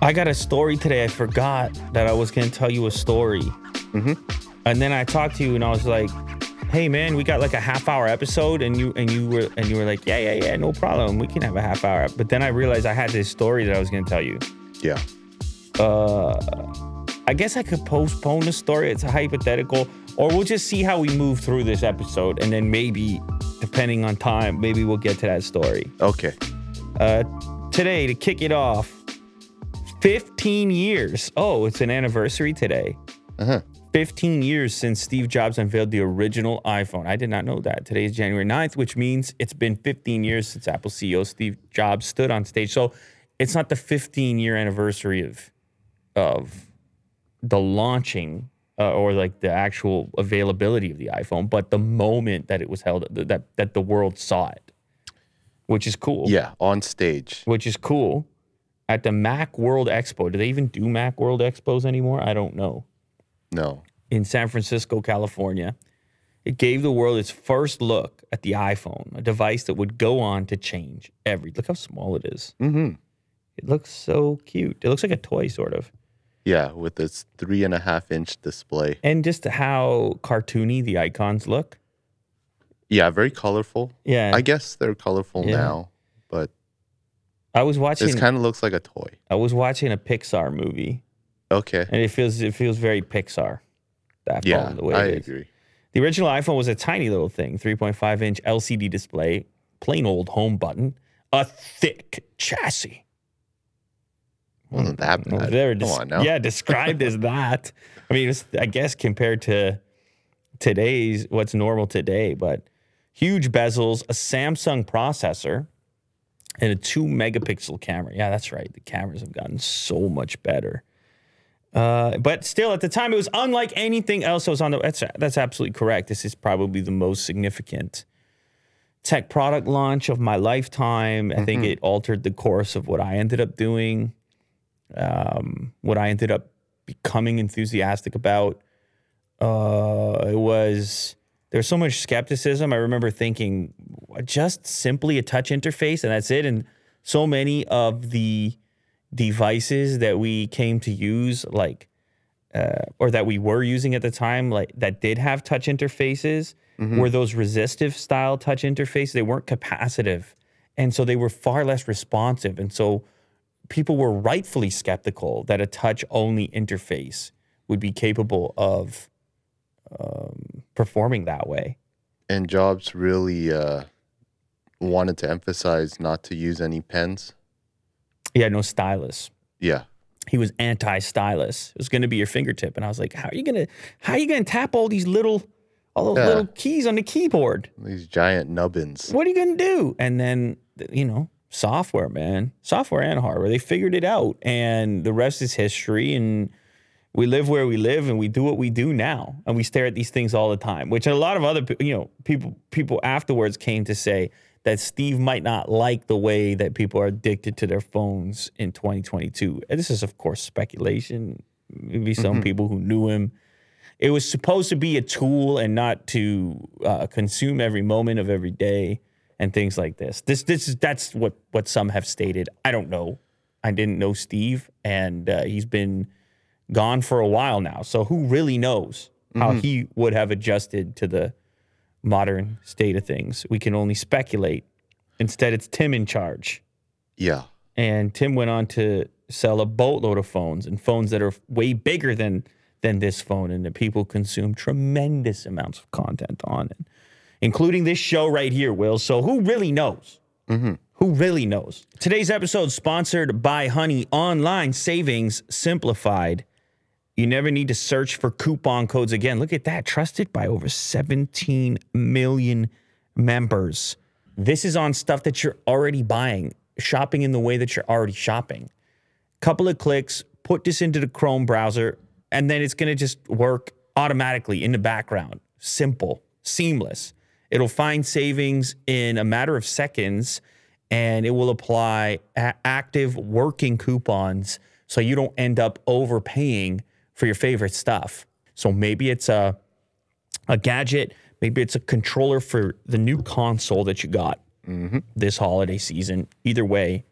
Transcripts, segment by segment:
I got a story today. I forgot that I was going to tell you a story. And then I talked to you and I was like, "Hey man, we got like a half hour episode." And you and you were and you were like, "Yeah, yeah, yeah, no problem. We can have a half hour." But then I realized I had this story that I was going to tell you. Yeah. Uh I guess I could postpone the story. It's a hypothetical or we'll just see how we move through this episode and then maybe depending on time, maybe we'll get to that story. Okay. Uh, today to kick it off 15 years oh it's an anniversary today Uh-huh. 15 years since steve jobs unveiled the original iphone i did not know that today is january 9th which means it's been 15 years since apple ceo steve jobs stood on stage so it's not the 15 year anniversary of of the launching uh, or like the actual availability of the iphone but the moment that it was held that that the world saw it which is cool Yeah, on stage. which is cool. At the Mac World Expo, do they even do Mac World Expos anymore? I don't know. No. In San Francisco, California, it gave the world its first look at the iPhone, a device that would go on to change every. Look how small it is. Mm-hmm. It looks so cute. It looks like a toy, sort of, Yeah, with its three and a half inch display. and just how cartoony the icons look. Yeah, very colorful. Yeah, I guess they're colorful Yeah. now, I was watching. this kind of looks like a toy. I was watching a Pixar movie, Okay. and it feels it feels very Pixar. That Yeah, phone, the way I it is. agree. The original iPhone was a tiny little thing, 3.5 inch LCD display, plain old home button, a thick chassis. Wasn't that Well, bad? They're Come des- on now. Yeah, described as that. I mean, it's, I guess compared to today's, what's normal today, but huge bezels, a Samsung processor, and a two megapixel camera. Yeah, that's right. The cameras have gotten so much better. Uh, but still, at the time, it was unlike anything else that was on the. That's that's absolutely correct. This is probably the most significant tech product launch of my lifetime. I think it altered the course of what I ended up doing, um, what I ended up becoming enthusiastic about. Uh, it was there was so much skepticism. I remember thinking just simply a touch interface and that's it. And so many of the devices that we came to use, like uh, or that we were using at the time, like that did have touch interfaces, were those resistive style touch interfaces. They weren't capacitive, and so they were far less responsive. And so people were rightfully skeptical that a touch only interface would be capable of um, performing that way. And Jobs really uh, wanted to emphasize not to use any pens. He had no stylus. Yeah. He was anti-stylus. It was going to be your fingertip, and I was like, "How are you gonna? How are you gonna tap all these little, all those Yeah. little keys on the keyboard? These giant nubbins. What are you gonna do?" And then, you know, software, man, software and hardware, they figured it out, and the rest is history. And we live where we live, and we do what we do now, and we stare at these things all the time. Which a lot of other, pe- you know, people people afterwards came to say that Steve might not like the way that people are addicted to their phones in 2022. And this is, of course, speculation. Maybe some people who knew him. It was supposed to be a tool and not to uh, consume every moment of every day and things like this. This, this is that's what what some have stated. I don't know. I didn't know Steve, and uh, he's been gone for a while now. So who really knows how he would have adjusted to the modern state of things? We can only speculate. Instead, it's Tim in charge. Yeah. And Tim went on to sell a boatload of phones and phones that are way bigger than than this phone, and that people consume tremendous amounts of content on it, including this show right here, Will. So who really knows? Mm-hmm. Who really knows? Today's episode sponsored by Honey Online Savings Simplified. You never need to search for coupon codes again. Look at that, trusted by over 17 million members. This is on stuff that you're already buying, shopping in the way that you're already shopping. Couple of clicks, put this into the Chrome browser, and then it's going to just work automatically in the background. Simple, seamless. It'll find savings in a matter of seconds and it will apply active working coupons so you don't end up overpaying for your favorite stuff. So maybe it's a a gadget, maybe it's a controller for the new console that you got mm-hmm. this holiday season. Either way,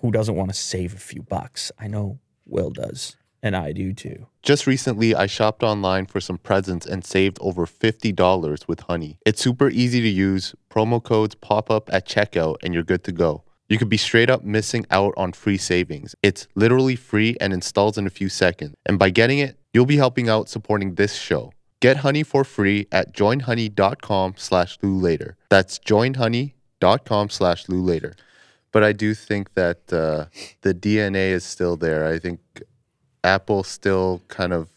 who doesn't want to save a few bucks? I know Will does, and I do too. Just recently, I shopped online for some presents and saved over $50 with Honey. It's super easy to use. Promo codes pop up at checkout and you're good to go. You could be straight up missing out on free savings. It's literally free and installs in a few seconds. And by getting it, you'll be helping out supporting this show. Get Honey for free at joinhoney.com slash later. That's joinhoney.com slash later. But I do think that uh, the DNA is still there. I think Apple still kind of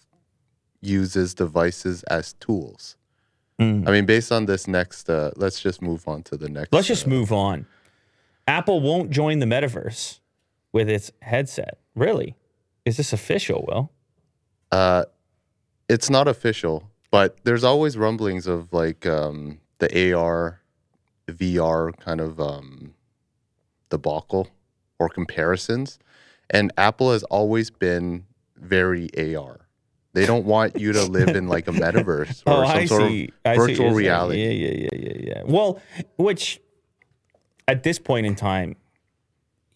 uses devices as tools. Mm. I mean, based on this next, uh, let's just move on to the next. Let's just uh, move on. Apple won't join the metaverse with its headset. Really? Is this official, Will? Uh, it's not official, but there's always rumblings of like um, the AR, VR kind of um, debacle or comparisons. And Apple has always been very AR. They don't want you to live in like a metaverse or some sort of see what virtual reality. Yeah, yeah, yeah, yeah, yeah. Well, which at this point in time,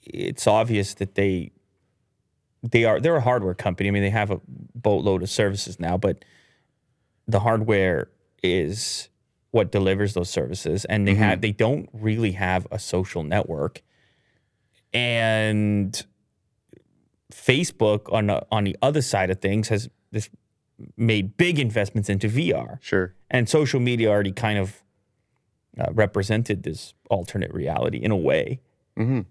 it's obvious that they they are they're a hardware company. I mean, they have a boatload of services now, but the hardware is what delivers those services, and they mm-hmm. have they don't really have a social network, and Facebook on the, on the other side of things has this made big investments into VR Sure. and social media already kind of uh, represented this alternate reality in a way. hmm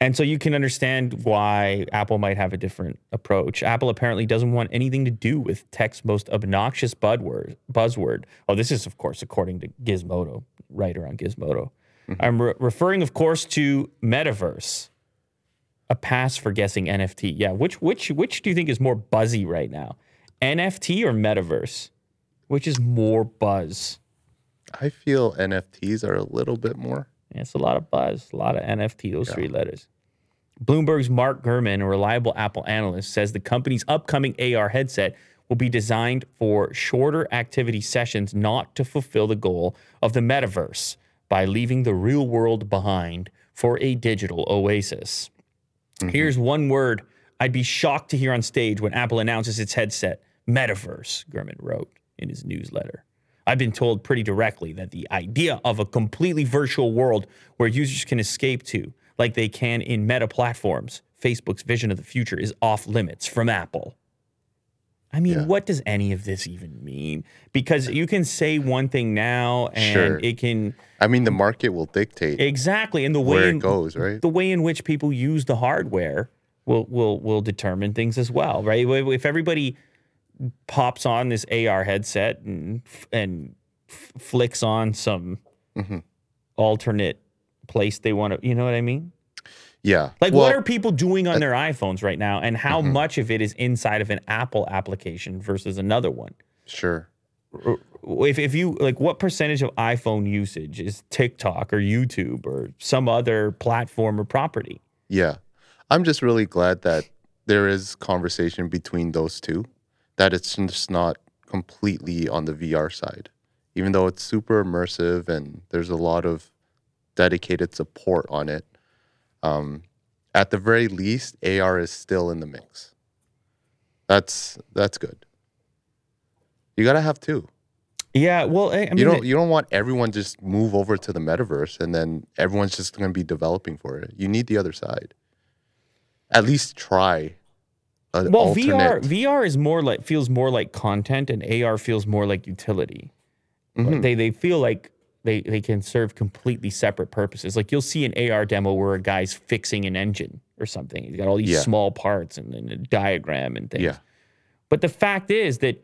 And so you can understand why Apple might have a different approach. Apple apparently doesn't want anything to do with tech's most obnoxious buzzword. Buzzword. Oh, this is of course according to Gizmodo, writer on Gizmodo. I'm re- referring, of course, to metaverse. A pass for guessing NFT. Yeah, which which which do you think is more buzzy right now, NFT or metaverse? Which is more buzz? I feel NFTs are a little bit more. Yeah, it's a lot of buzz, a lot of NFT, those three letters. Bloomberg's Mark Gurman, a reliable Apple analyst, says the company's upcoming AR headset will be designed for shorter activity sessions, not to fulfill the goal of the metaverse by leaving the real world behind for a digital oasis. Mm-hmm. Here's one word I'd be shocked to hear on stage when Apple announces its headset metaverse, Gurman wrote in his newsletter. I've been told pretty directly that the idea of a completely virtual world where users can escape to, like they can in meta platforms, Facebook's vision of the future is off limits from Apple. I mean, Yeah. what does any of this even mean? Because you can say one thing now and Sure. it can I mean, the market will dictate exactly in the way where in, it goes, right? the way in which people use the hardware will will will determine things as well, right? If everybody pops on this AR headset and and f- flicks on some Mm-hmm. alternate place they want to, you know what I mean? Yeah. Like, well, what are people doing on their iPhones right now, and how much of it is inside of an Apple application versus another one? Sure. if, if you like what percentage of iphone usage is tiktok or youtube or some other platform or property Yeah. I'm just really glad that there is conversation between those two, that it's just not completely on the VR side, even though it's super immersive and there's a lot of dedicated support on it. Um, at the very least, AR is still in the mix. That's that's good. You gotta have two. yeah well i, I mean you don't you don't want everyone just move over to the metaverse and then everyone's just going to be developing for it. You need the other side. At least try. Well vr alternate. vr is more like feels more like content and ar feels more like utility Mhm. they they feel like they they can serve completely separate purposes like you'll see an ar demo where a guy's fixing an engine or something he's got all these Yeah. small parts and, then a diagram and things Yeah. But the fact is that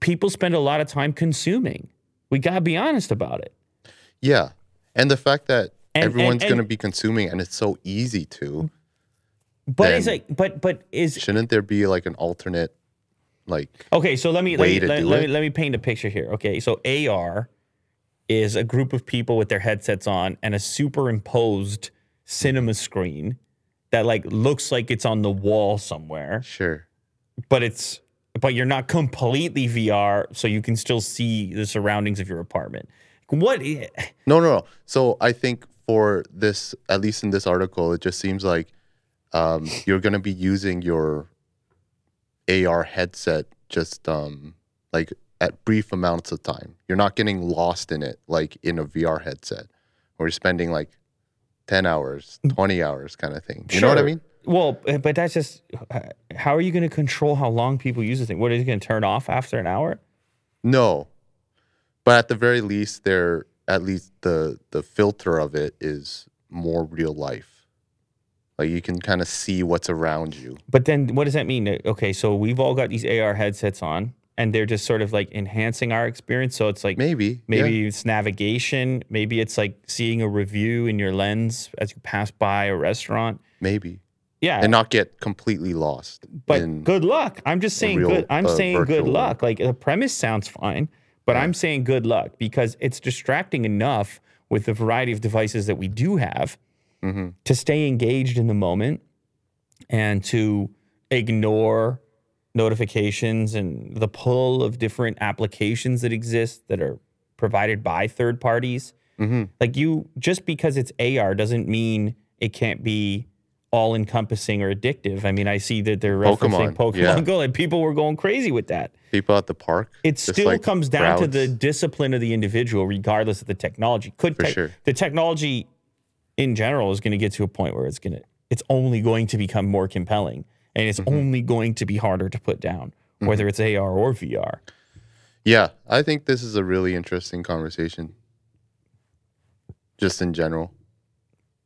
people spend a lot of time consuming. We got to be honest about it. Yeah. And the fact that And- everyone's and- going to be consuming and it's so easy to, But it's like, but but is shouldn't there be like an alternate like okay. So let me let me let, let me let me paint a picture here. Okay, so AR is a group of people with their headsets on and a superimposed cinema screen that like looks like it's on the wall somewhere, sure. but it's but you're not completely VR, so you can still see the surroundings of your apartment. What? No, no, no. So I think for this, at least in this article, it just seems like um, you're going to be using your AR headset just um, like at brief amounts of time. You're not getting lost in it like in a VR headset, where you're spending like 10 hours, 20 hours kind of thing. You know what I Sure. mean? Well, but that's just how are you going to control how long people use the thing? What is it going to turn off after an hour? No. But at the very least, there at least the the filter of it is more real life. Like you can kind of see what's around you. But then what does that mean? Uh, Okay, so we've all got these AR headsets on and they're just sort of like enhancing our experience. So it's like Maybe. maybe yeah. it's navigation, maybe it's like seeing a review in your lens as you pass by a restaurant. maybe. Yeah. And not get completely lost. but good luck. I'm just saying real, good. I'm uh, saying good luck. Like the premise sounds fine, but I'm saying good luck because it's distracting enough with the variety of devices that we do have Mm-hmm. to stay engaged in the moment and to ignore notifications and the pull of different applications that exist that are provided by third parties. Mhm. Like you, just because it's AR doesn't mean it can't be all encompassing or addictive. I mean, I see that they're referencing Pokemon, Pokemon yeah. Go, and people were going crazy with that. people at the park. It still like, comes down to the discipline of the individual, regardless of the technology. Could tech- sure. the technology in general is going to get to a point where it's going to it's only going to become more compelling, and it's Mm-hmm. only going to be harder to put down, whether it's AR or VR. Yeah, I think this is a really interesting conversation. Just in general.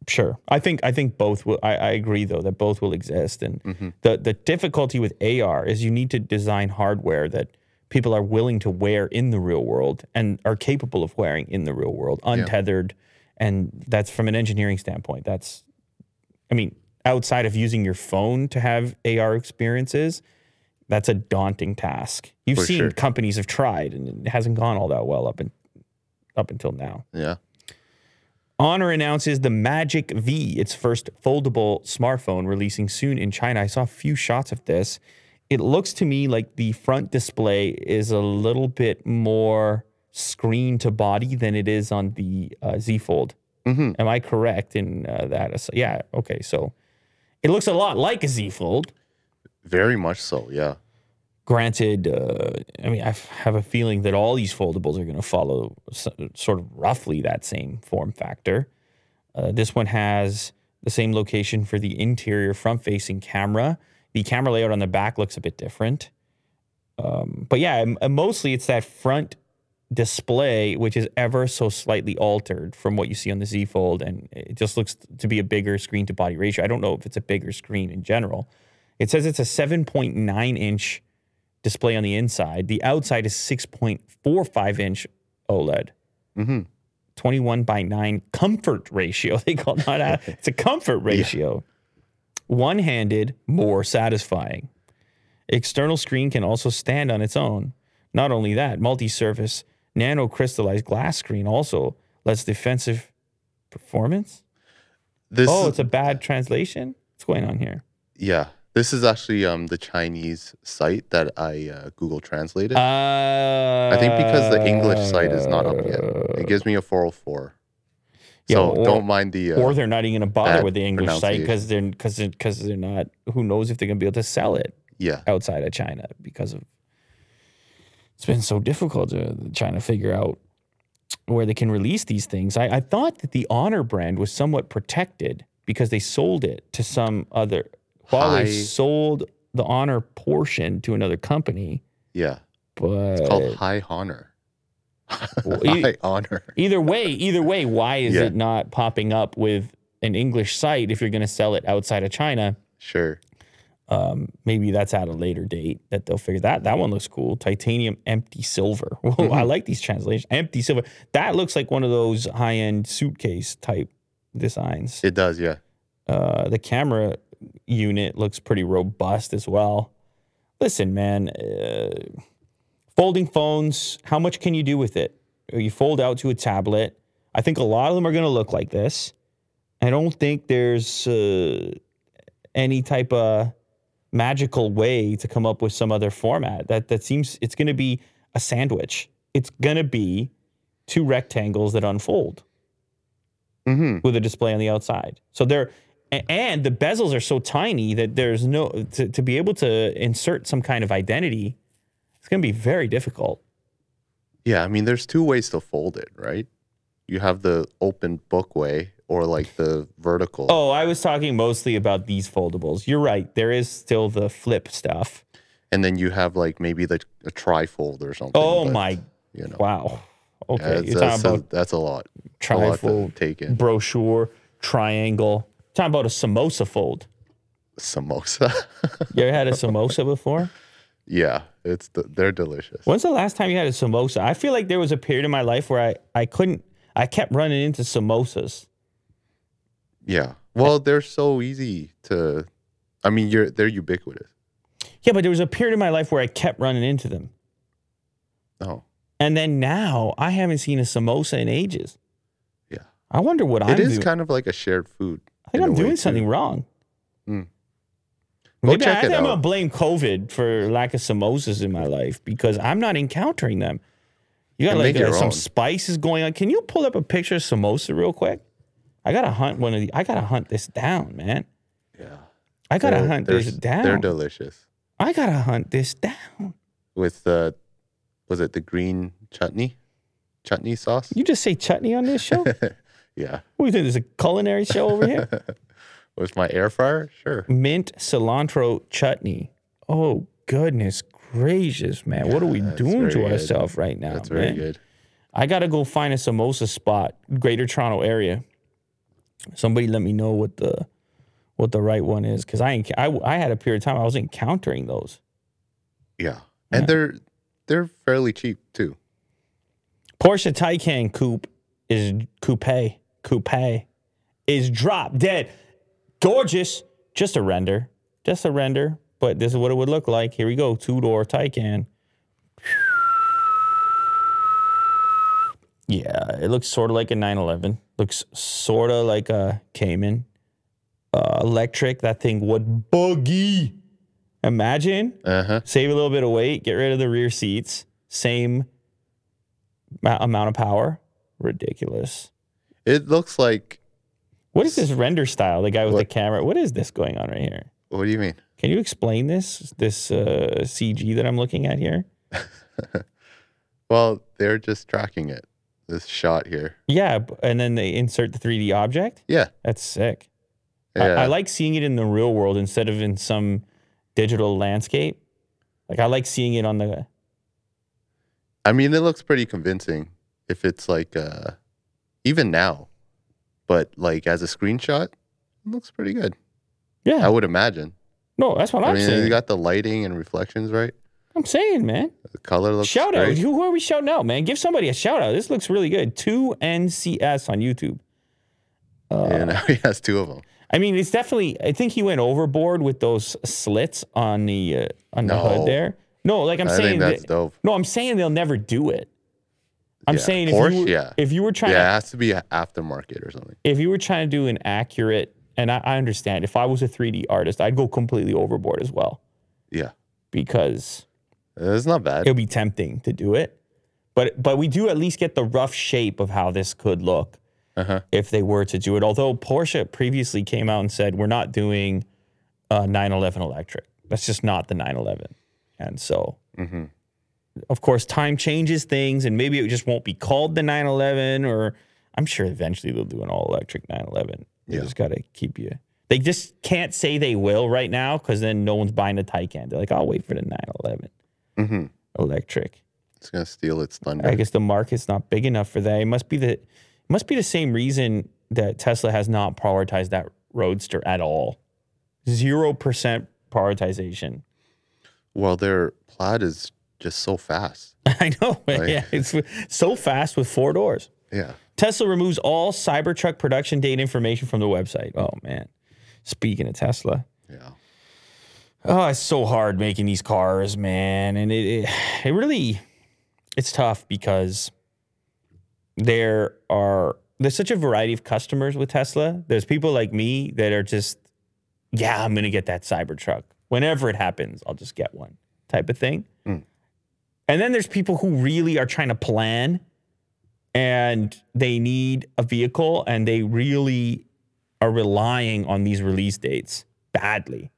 Sure, I think I think both will. I, I agree though that both will exist, and Mm-hmm. the the difficulty with AR is you need to design hardware that people are willing to wear in the real world and are capable of wearing in the real world, untethered, and that's from an engineering standpoint. That's, I mean, outside of using your phone to have AR experiences, that's a daunting task. You've For seen sure. companies have tried, and it hasn't gone all that well up and up until now. Yeah. Honor announces the Magic V, its first foldable smartphone, releasing soon in China. I saw a few shots of this. It looks to me like the front display is a little bit more screen to body than it is on the uh, Z Fold. Mhm. Am I correct in uh, that? ass- Yeah. Okay. So it looks a lot like a Z Fold. Very much so. Yeah. Granted, uh, I mean, I have a feeling that all these foldables are going to follow s- sort of roughly that same form factor. Uh, this one has the same location for the interior front facing camera. The camera layout on the back looks a bit different. Um, but yeah, mostly it's that front display, which is ever so slightly altered from what you see on the Z Fold. And it just looks to be a bigger screen to body ratio. I don't know if it's a bigger screen in general. It says it's a 7.9 inch display on the inside. The outside is 6.45 inch OLED. Mm-hmm. 21 by 9 comfort ratio. They call it not a, it's a comfort ratio. One handed, more satisfying. External screen can also stand on its own. Not only that, multi surface nano crystallized glass screen also lets defensive performance. This Oh, it's a bad translation? What's going on here? yeah. This is actually um the Chinese site that I uh, Google translated. Uh, I think because the English site is not up yet. It gives me a 404. Yeah, So or- don't mind the uh, or they're not even going to bother with the English site because they're because because they're not. Who knows if they're going to be able to sell it yeah. outside of China because of it's been so difficult to trying to figure out where they can release these things. I, I thought that the Honor brand was somewhat protected because they sold it to some other. Huawei High- sold the Honor portion to another company, Yeah. but it's Called High Honor. Well, e- High Honor. either way, either way, why is Yeah. it not popping up with an English site if you're going to sell it outside of China? Sure. Um, maybe that's at a later date that they'll figure that. That one looks cool. Titanium empty silver. Whoa, Mm-hmm. I like these translations. Empty silver. That looks like one of those high end suitcase type designs. It does, yeah. Uh, the camera unit looks pretty robust as well. Listen, man, uh, folding phones, how much can you do with it? You fold out to a tablet. I think a lot of them are going to look like this. I don't think there's uh, any type of magical way to come up with some other format. That that seems it's going to be a sandwich. It's going to be two rectangles that unfold. Mm-hmm. with a display on the outside. So they're and the bezels are so tiny that there's no to, to be able to insert some kind of identity. It's going to be very difficult. Yeah, I mean, there's two ways to fold it, right? You have the open book way or like the vertical. Oh, I was talking mostly about these foldables. You're right. There is still the flip stuff. And then you have like maybe the a trifold or something. Oh but, my You know, wow. Okay, that's, you're that's, about that's a lot. A lot to trifold take in. brochure, triangle. Talking about a samosa fold. Samosa. You ever had a samosa before? yeah, it's the, they're delicious. When's the last time you had a samosa? I feel like there was a period in my life where I, I couldn't, I kept running into samosas. Yeah. Well, they're so easy to. I mean, you're they're ubiquitous. Yeah, but there was a period in my life where I kept running into them. Oh, And then now I haven't seen a samosa in ages. yeah. I wonder what I'm It is doing. kind of like a shared food. I think I'm doing too. something wrong. Mm. Go Maybe I check it think I'm gonna blame COVID for lack of samosas in my life because I'm not encountering them. You got like uh, some own. spices going on. Can you pull up a picture of samosa real quick? I gotta hunt one of the. I gotta hunt this down, man. Yeah. I gotta They're- hunt this down. They're delicious. I gotta hunt this down. With the, was it the green chutney, chutney sauce? You just say chutney on this show? Yeah. What do you think? There's a culinary show over here? With my air fryer? Sure. Mint cilantro chutney. Oh goodness gracious, man! what are we doing to ourselves right now, That's very man? good. I gotta go find a samosa spot, Greater Toronto area. Somebody let me know what the what the right one is, because I, enc- I I had a period of time I was encountering those. Yeah. And Yeah. they're they're fairly cheap too. Porsche Taycan Coupe is coupe coupe is drop dead gorgeous. Just a render, just a render, but this is what it would look like. Here we go, two door Taycan. Yeah, it looks sort of like a 911. Looks sort of like a Cayman. Uh, electric, that thing would boogie. Imagine Uh huh. save a little bit of weight, get rid of the rear seats, same amount of power. Ridiculous. It looks like. What is this render style? The guy with the camera. What is this going on right here? What do you mean? Can you explain this this uh, CG that I'm looking at here? Well, they're just tracking it. This shot here. Yeah, and then they insert the 3D object. Yeah. That's sick. Yeah. I, I like seeing it in the real world instead of in some digital landscape. Like I like seeing it on the. I mean, it looks pretty convincing if it's like uh even now. But like as a screenshot, it looks pretty good. Yeah, I would imagine. No, that's what I I'm mean, saying. you got the lighting and reflections right. I'm saying, man. The color looks Shout out. great. Who, who are we shouting out, man? Give somebody a shout out. This looks really good. 2NCS on YouTube. Uh, Yeah, now he has two of them. I mean, it's definitely. I think he went overboard with those slits on the uh, on the No. hood there. No, like I'm I saying think that's that, dope. No, I'm saying they'll never do it. I'm Yeah. saying if Porsche, you were, yeah. if you were trying Yeah, it to has to be a aftermarket or something. if you were trying to do an accurate, and I, I understand if I was a 3D artist, I'd go completely overboard as well Yeah, because it's not bad. it'll be tempting to do it. But but we do at least get the rough shape of how this could look Uh-huh. if they were to do it. Although Porsche previously came out and said we're not doing a 911 electric. That's just not the 911. And so, hmm of course, time changes things, and maybe it just won't be called the 911. Or I'm sure eventually they'll do an all electric 911. They Yeah. just got to keep you. They just can't say they will right now because then no one's buying the Taycan. They're like, I'll wait for the 911 hmm electric. It's gonna steal its thunder. I guess the market's not big enough for that. It must be the it must be the same reason that Tesla has not prioritized that Roadster at all. Zero percent prioritization. Well, their plaid is just so fast. I know. Right. Yeah, it's so fast with four doors. Yeah. Tesla removes all Cybertruck production date information from the website. Oh man. Speaking of Tesla, Yeah. Oh, it's so hard making these cars, man, and it it, it really it's tough because there are there's such a variety of customers with Tesla. There's people like me that are just yeah, I'm gonna get that Cybertruck whenever it happens. I'll just get one type of thing. Mm. And then there's people who really are trying to plan and they need a vehicle and they really are relying on these release dates badly.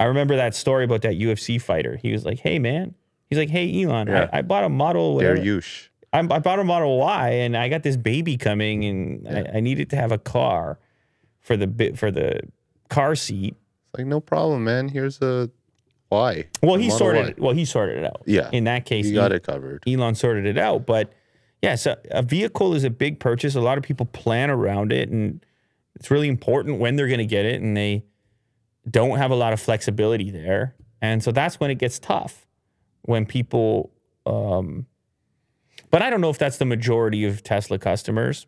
I remember that story about that UFC fighter. He was like, "Hey man," he's like, "Hey Elon, Yeah. I, I bought a model. Whatever. I, I bought a Model Y, and I got this baby coming, and I, I needed to have a car for the bit for the car seat. It's like no problem, man. Here's a why. Well, A he Model sorted Y. Well, he sorted it out. Yeah. In that case, he- got it covered. Elon sorted it out. But yeah, so a vehicle is a big purchase. A lot of people plan around it, and it's really important when they're going to get it, and they don't have a lot of flexibility there. And so that's when it gets tough when people. Um, but I don't know if that's the majority of Tesla customers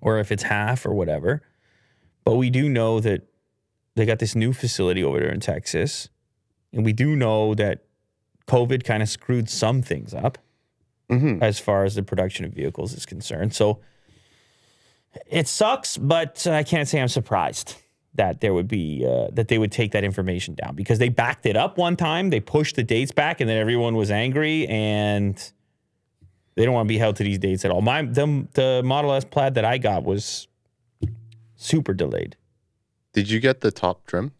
or if it's half or whatever. But we do know that they got this new facility over there in Texas. And we do know that COVID kind of screwed some things up hmm as far as the production of vehicles is concerned. So it sucks, but I can't say I'm surprised that there would be uh, that they would take that information down because they backed it up one time. They pushed the dates back, and then everyone was angry, and they don't want to be held to these dates at all. My the the Model S Plaid that I got was super delayed. Did you get the top trim?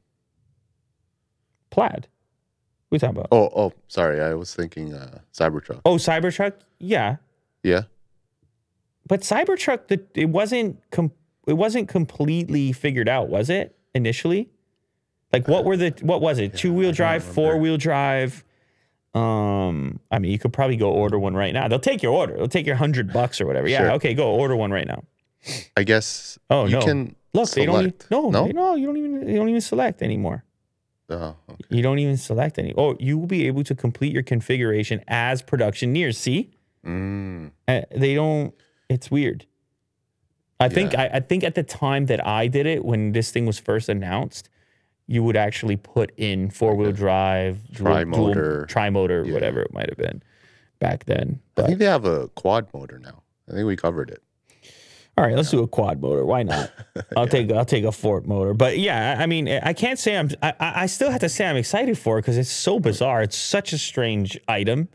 Plaid. Are talking about? Oh, oh, sorry. I was thinking uh, Cybertruck. Oh, Cybertruck. Yeah, Yeah. But Cybertruck, the, it wasn't com- it wasn't completely figured out, was it initially? Like, what were the what was it? Two wheel drive, four wheel drive. Um, I mean, you could probably go order one right now. They'll take your order. They'll take your hundred bucks or whatever. Yeah, Sure. okay, go order one right now. I guess. Oh, you no. can Look, they don't. No, no. no, you don't even. You don't even select anymore. Oh, okay. You don't even select any. Oh, you will be able to complete your configuration as production nears. See, Mm, Uh, they don't. It's weird. I think I, I think at the time that I did it, when this thing was first announced, you would actually put in four wheel drive, dual- dual- Tri-motor. tri-motor, Yeah. whatever it might have been back then. But I think they have a quad motor now. I think we covered it. All right, let's do a quad motor. Why not? I'll take I'll take a Ford motor. But yeah, I mean, I can't say I'm. I, I I still have to say I'm excited for it because it's so bizarre. It's such a strange item.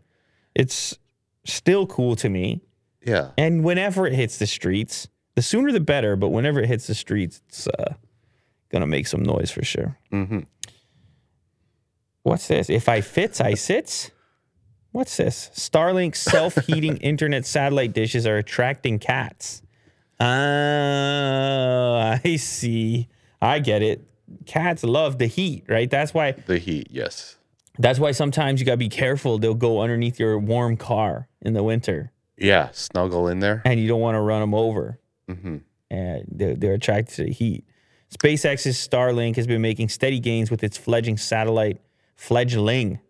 It's still cool to me. Yeah. And whenever it hits the streets, the sooner the better. But whenever it hits the streets, it's uh, gonna make some noise for sure. Mm-hmm. What's this? If I fits, I sits. What's this? Starlink self-heating internet satellite dishes are attracting cats. Ah, I see. I get it. Cats love the heat, right? That's why. The heat, yes. That's why sometimes you gotta be careful. They'll go underneath your warm car in the winter, Yeah, snuggle in there. and you don't want to run them over. Mm-hmm. and they're, they're attracted to the heat. SpaceX's Starlink has been making steady gains with its fledgling satellite, fledgling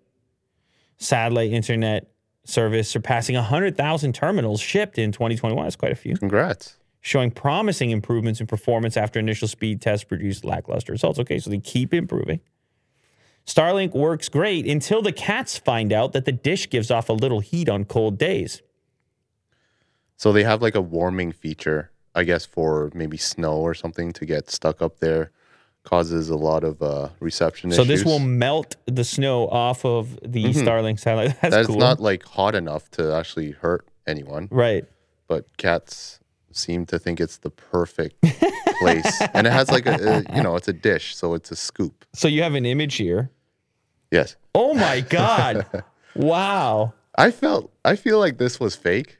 satellite internet service, surpassing 100,000 terminals shipped in 2021. That's quite a few, Congrats. Showing promising improvements in performance after initial speed tests produced lackluster results. Okay, so they keep improving. Starlink works great until the cats find out that the dish gives off a little heat on cold days. So they have like a warming feature, I guess, for maybe snow or something to get stuck up there. Causes a lot of uh, reception So issues. this will melt the snow off of the Starlink satellite. That's That's cool. not like hot enough to actually hurt anyone, right. but cats seem to think it's the perfect place. And it has like a, a, you know, it's a dish, so it's a scoop. So you have an image here. Yes. Oh my god! wow. I felt I feel like this was fake.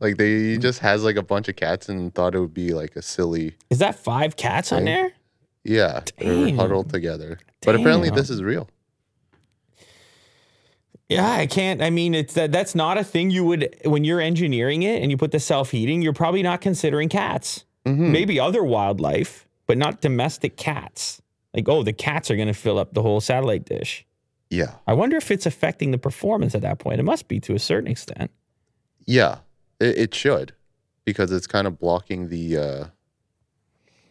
Like they just has like a bunch of cats and thought it would be like a silly Is that five cats on there? yeah, Damn. huddled together. But apparently this is real. Yeah, I can't. I mean, it's that that's not a thing you would when you're engineering it and you put the self heating. You're probably not considering cats. Mm-hmm. Maybe other wildlife, but not domestic cats. Like, oh, the cats are going to fill up the whole satellite dish. Yeah. I wonder if it's affecting the performance at that point. It must be to a certain extent. Yeah. It, it should because it's kind of blocking the uh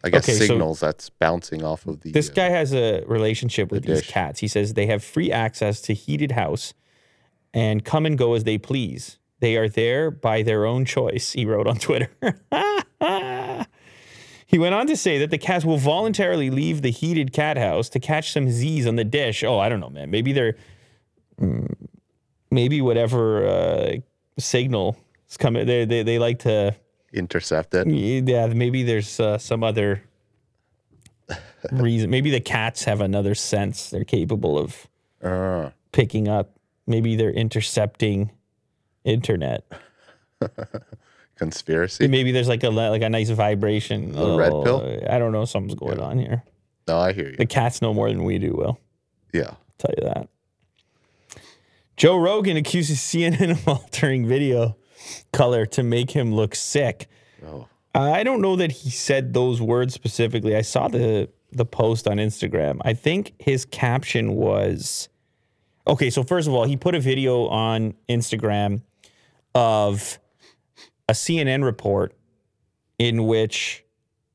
I guess Okay, so- signals that's bouncing off of the This uh, guy has a relationship with these dish. cats. He says they have free access to heated house and come and go as they please. They are there by their own choice, he wrote on Twitter. he went on to say that the cats will voluntarily leave the heated cat house to catch some Z's on the dish. Oh, I don't know, man. Maybe they're mm, maybe whatever uh, signal It's coming. They they they like to. Intercept it. Yeah, maybe there's uh, some other reason. Maybe the cats have another sense they're capable of Uh, picking up. Maybe they're intercepting internet. conspiracy. Maybe there's like a like a nice vibration. A red Oh, pill? I don't know. Something's going on here. No, I hear you. The cats know more than we do. Will Yeah. tell you that. Joe Rogan accuses CNN of altering video color to make him look sick. Oh. I don't know that he said those words specifically. I saw the the post on Instagram. I think his caption was okay. So first of all, he put a video on Instagram of a CNN report in which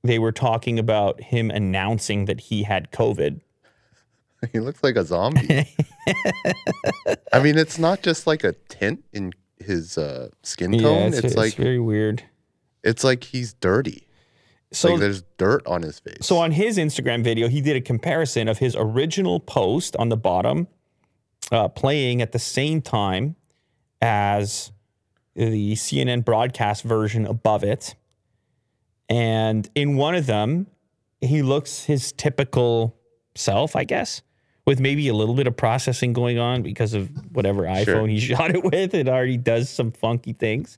they were talking about him announcing that he had COVID. He looks like a zombie. I mean, it's not just like a tint in his uh, skin tone. it's, it's, it's like very weird. it's like he's dirty. So like there's dirt on his face. So on his Instagram video, he did a comparison of his original post on the bottom, uh, playing at the same time as the CNN broadcast version above it. And in one of them, he looks his typical self, I guess, with maybe a little bit of processing going on because of whatever iPhone Sure. he shot it with. It already does some funky things,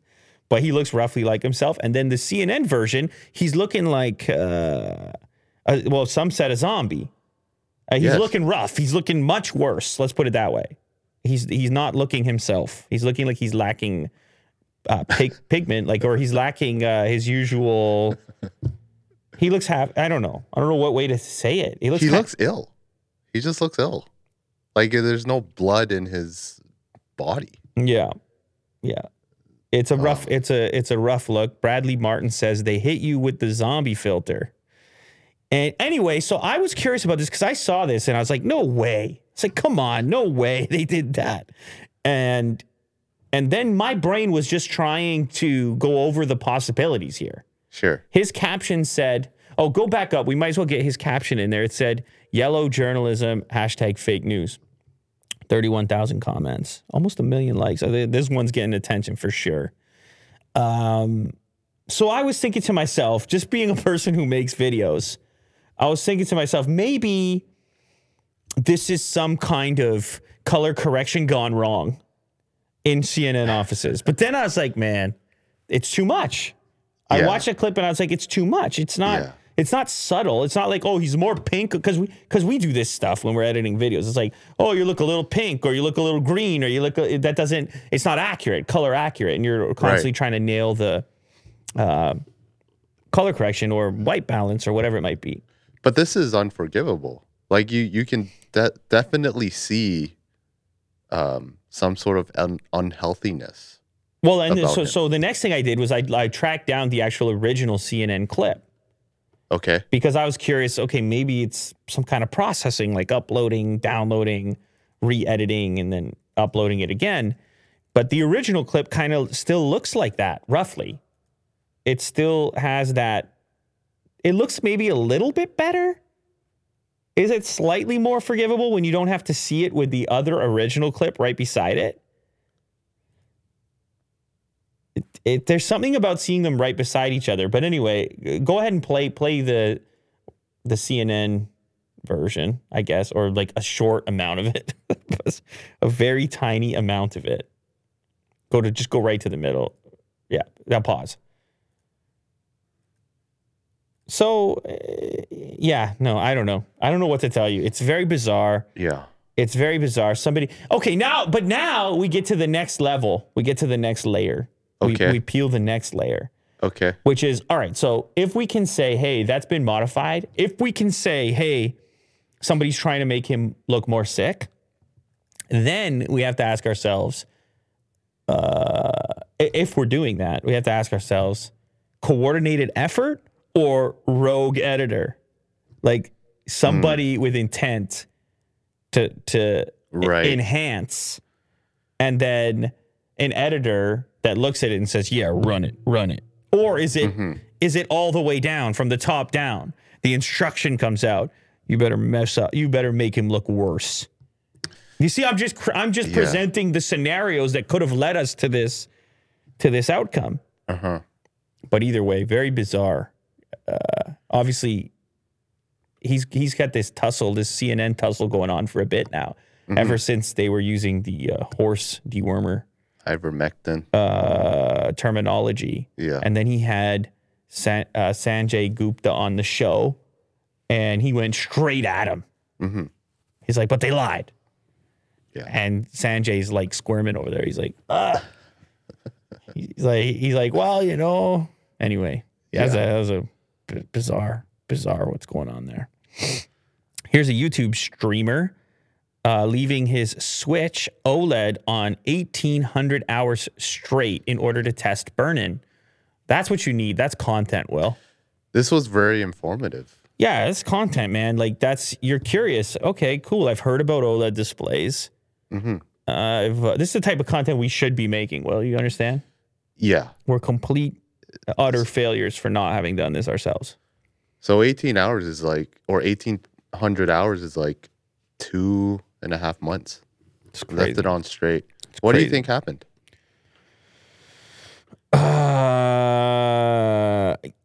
but he looks roughly like himself. And then the CNN version, he's looking like, uh, uh, well, some said a zombie. Uh, he's Yes. looking rough. He's looking much worse. Let's put it that way. He's he's not looking himself. He's looking like he's lacking uh, pig, pigment, like, or he's lacking uh, his usual. He looks half. I don't know. I don't know what way to say it. He looks. he ha- looks ill. He just looks ill. Like there's no blood in his body. Yeah, yeah. It's a rough. It's a it's a rough look. Bradley Martyn says they hit you with the zombie filter. And anyway, so I was curious about this because I saw this and I was like, no way. It's like, come on, no way they did that. And and then my brain was just trying to go over the possibilities here. Sure. His caption said, "Oh, go back up. We might as well get his caption in there." It said, "Yellow journalism hashtag fake news." Thirty-one thousand comments, almost a million likes. This one's getting attention for sure. Um, so I was thinking to myself, just being a person who makes videos, I was thinking to myself, maybe this is some kind of color correction gone wrong in CNN offices. But then I was like, man, it's too much. I watched a clip and I was like, it's too much. It's not. Yeah. It's not subtle. It's not like, oh, he's more pink because we because we do this stuff when we're editing videos. It's like, oh, you look a little pink or you look a little green or you look a, that doesn't. It's not accurate, color accurate, and you're constantly trying to nail the uh, color correction or white balance or whatever it might be. But this is unforgivable. Like you, you can de- definitely see um, some sort of un- unhealthiness. Well, and so him. so the next thing I did was I I tracked down the actual original CNN clip. Okay. because I was curious. Okay, maybe it's some kind of processing, like uploading, downloading, re-editing, and then uploading it again. But the original clip kind of still looks like that, roughly. It still has that. It looks maybe a little bit better. Is it slightly more forgivable when you don't have to see it with the other original clip right beside it? It, it, there's something about seeing them right beside each other. But anyway, go ahead and play play the the CNN version, I guess, or like a short amount of it, a very tiny amount of it. Go to just go right to the middle. Yeah, now pause. So, uh, yeah, no, I don't know. I don't know what to tell you. It's very bizarre. Yeah. It's very bizarre. Somebody, okay, now, but now we get to the next level. We get to the next layer. We, Okay. we peel the next layer, Okay. which is all right. So if we can say, hey, that's been modified, if we can say, hey, somebody's trying to make him look more sick, then we have to ask ourselves, uh, if we're doing that, we have to ask ourselves, coordinated effort or rogue editor? Like somebody with intent to to Right. enhance and then an editor that looks at it and says, "Yeah, run it, run it." Or is it is it all the way down from the top down? The instruction comes out, you better mess up. You better make him look worse. You see, I'm just cr- I'm just Yeah. presenting the scenarios that could have led us to this to this outcome. Uh huh. But either way, very bizarre. Uh, obviously, he's he's got this tussle, this CNN tussle going on for a bit now. Ever since they were using the uh, horse dewormer Ivermectin. uh, terminology, Yeah. and then he had San, uh, Sanjay Gupta on the show, and he went straight at him. hmm He's like, "But they lied." Yeah. And Sanjay's like squirming over there. He's like, "Ah." he's like, he's like, "Well, you know." Anyway, yeah, that was a, that was a b- bizarre, bizarre what's going on there. Here's a YouTube streamer uh, leaving his Switch OLED on 1800 hours straight in order to test burn-in. That's what you need. That's content, Will. This was very informative. Yeah, it's content, man. Like that's you're curious. Okay, cool. I've heard about OLED displays. hmm Uh, I've, uh, this is the type of content we should be making. Well, you understand? Yeah. We're complete, utter failures for not having done this ourselves. So 18 hours is like, or 1800 hours is like two and a half months. It's crazy. Left it on straight. what do you think happened? Uh,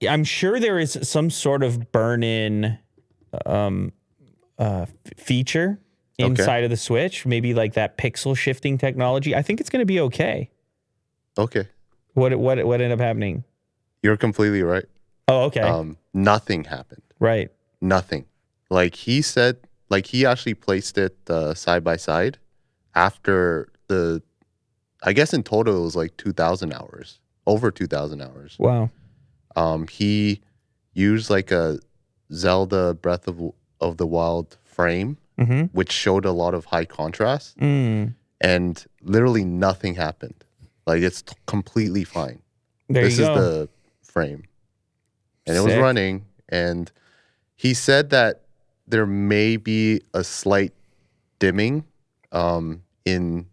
I'm sure there is some sort of burn-in um, uh, feature inside of the Switch. Maybe like that pixel shifting technology. I think it's going to be okay. Okay. What what what ended up happening? You're completely right. Oh, okay, Um, nothing happened. right. Nothing. Like he said, like he actually placed it uh, side by side after the, I guess in total it was like 2,000 hours, over 2,000 hours. Wow. Um, he used like a Zelda Breath of, of the Wild frame, Mm-hmm. which showed a lot of high contrast, Mm. and literally nothing happened. Like it's t- completely fine. There this you is go. the frame. And it was running. And he said that there may be a slight dimming um, in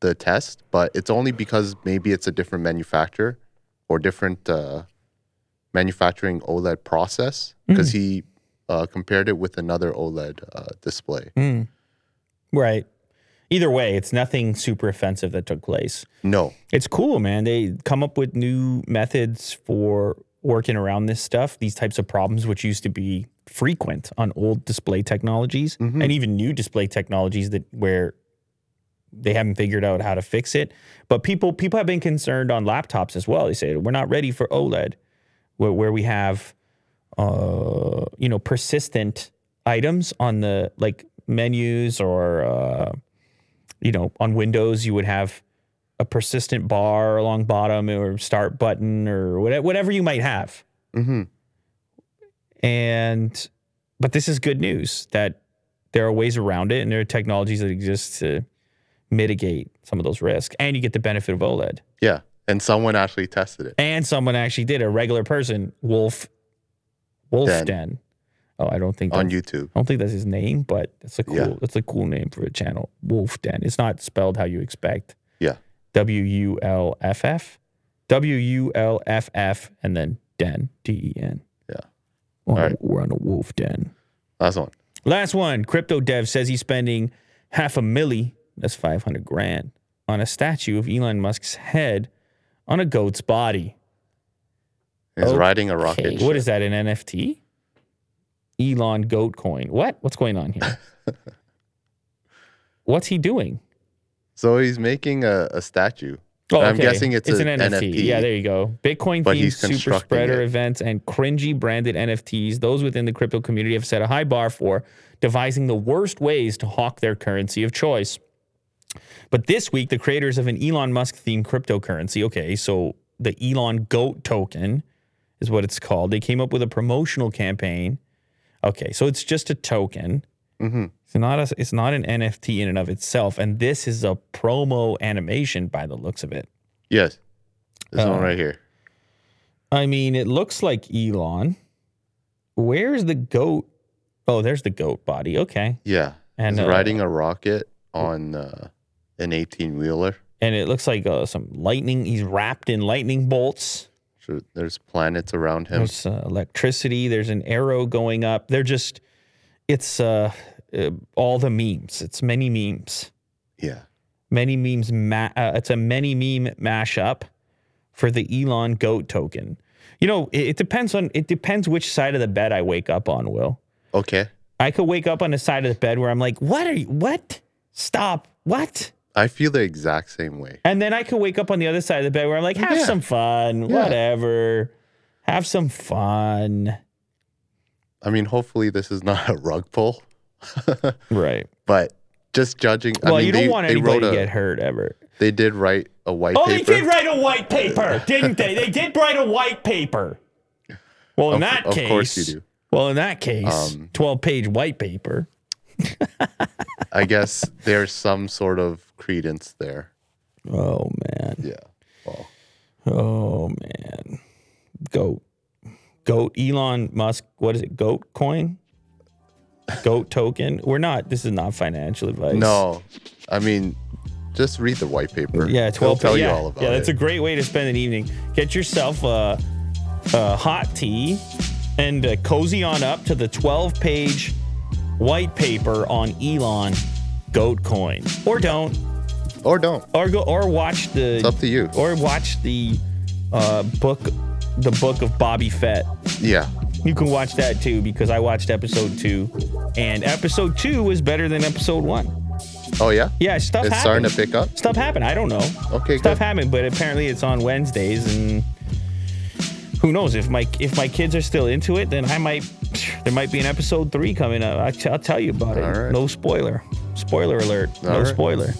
the test, but it's only because maybe it's a different manufacturer or different uh, manufacturing OLED process. Because he uh, compared it with another OLED uh, display. Mm. Right. Either way, it's nothing super offensive that took place. No. It's cool, man. They come up with new methods for working around this stuff, these types of problems, which used to be frequent on old display technologies Mhm. and even new display technologies that where they haven't figured out how to fix it. But people people have been concerned on laptops as well. They say we're not ready for OLED, where, where we have uh, you know persistent items on the like menus or uh, you know on Windows you would have a persistent bar along bottom or start button or whatever, you might have. hmm And but this is good news that there are ways around it and there are technologies that exist to mitigate some of those risks. And you get the benefit of OLED. Yeah. And someone actually tested it. And someone actually did a regular person, Wulff Wulff Den. Den. Oh, I don't think on YouTube. I don't think that's his name, but that's a cool Yeah. that's a cool name for a channel. Wulff Den. It's not spelled how you expect. Yeah. W U L F F. W U L F F and then Den. D E N. Yeah. We're on, a- we're on a wolf den. Last one. Last one. Crypto dev says he's spending half a milli, that's 500 grand, on a statue of Elon Musk's head on a goat's body. He's Okay. riding a rocket. What ship. is that, an NFT? Elon goat coin. What? What's going on here? What's he doing? So he's making a, a statue. Oh, okay. I'm guessing it's an an NFT. NFT. Yeah, there you go. Bitcoin themed super spreader it. events and cringy branded NFTs. Those within the crypto community have set a high bar for devising the worst ways to hawk their currency of choice. But this week, the creators of an Elon Musk themed cryptocurrency, okay, so the Elon Goat token is what it's called. They came up with a promotional campaign. Okay, so it's just a token. hmm It's not a, it's not an NFT in and of itself, and this is a promo animation by the looks of it. Yes. This Uh, one right here. I mean, it looks like Elon. Where's the goat? Oh, there's the goat body. Okay, Yeah. and he's uh, riding a rocket on uh, an 18 wheeler. and it looks like uh, some lightning. He's wrapped in lightning bolts. There's planets around him. There's uh, electricity. There's an arrow going up. They're just, it's uh, uh, all the memes. It's many memes. Yeah. Many memes. Ma- uh, it's a many meme mashup for the Elon goat token. You know, it, it depends on it depends which side of the bed I wake up on, Will. Okay. I could wake up on the side of the bed where I'm like, "What are you? What? Stop! What?" I feel the exact same way. And then I could wake up on the other side of the bed where I'm like, "Have Yeah. some fun, Yeah. whatever, have some fun." I mean, hopefully this is not a rug pull, Right. but just judging. I Well, mean, you don't they, want anybody to a, get hurt ever. They did write a white paper. Oh, paper. they did write a white paper, didn't they? They did write a white paper. Well, in Of- that of case, course you do. Well, in that case, Um, twelve-page white paper. I guess there's some sort of credence there. Oh man. Yeah. Well, Oh man. Goat. Goat. Elon Musk. What is it? Goat coin. Goat token. We're not. This is not financial advice. no, I mean, just read the white paper. Yeah, They'll twelve. tell yeah, you all about yeah. it. A great way to spend an evening. Get yourself a, a hot tea, and uh, cozy on up to the twelve-page white paper on Elon Goat coin, or don't, or don't. or go, or watch the. It's up to you. Or watch the uh, book, the book of Boba Fett. Yeah. You can watch that too because I watched episode two, and episode two was better than episode one. Oh yeah. Yeah, stuff It's happened. starting to pick up. Stuff happened. I don't know. Okay, Stuff good. happened, but apparently it's on Wednesdays, and who knows if my if my kids are still into it, then I might there might be an episode three coming up. I, will tell you about it. Right. No spoiler. Spoiler alert. no All right. spoiler.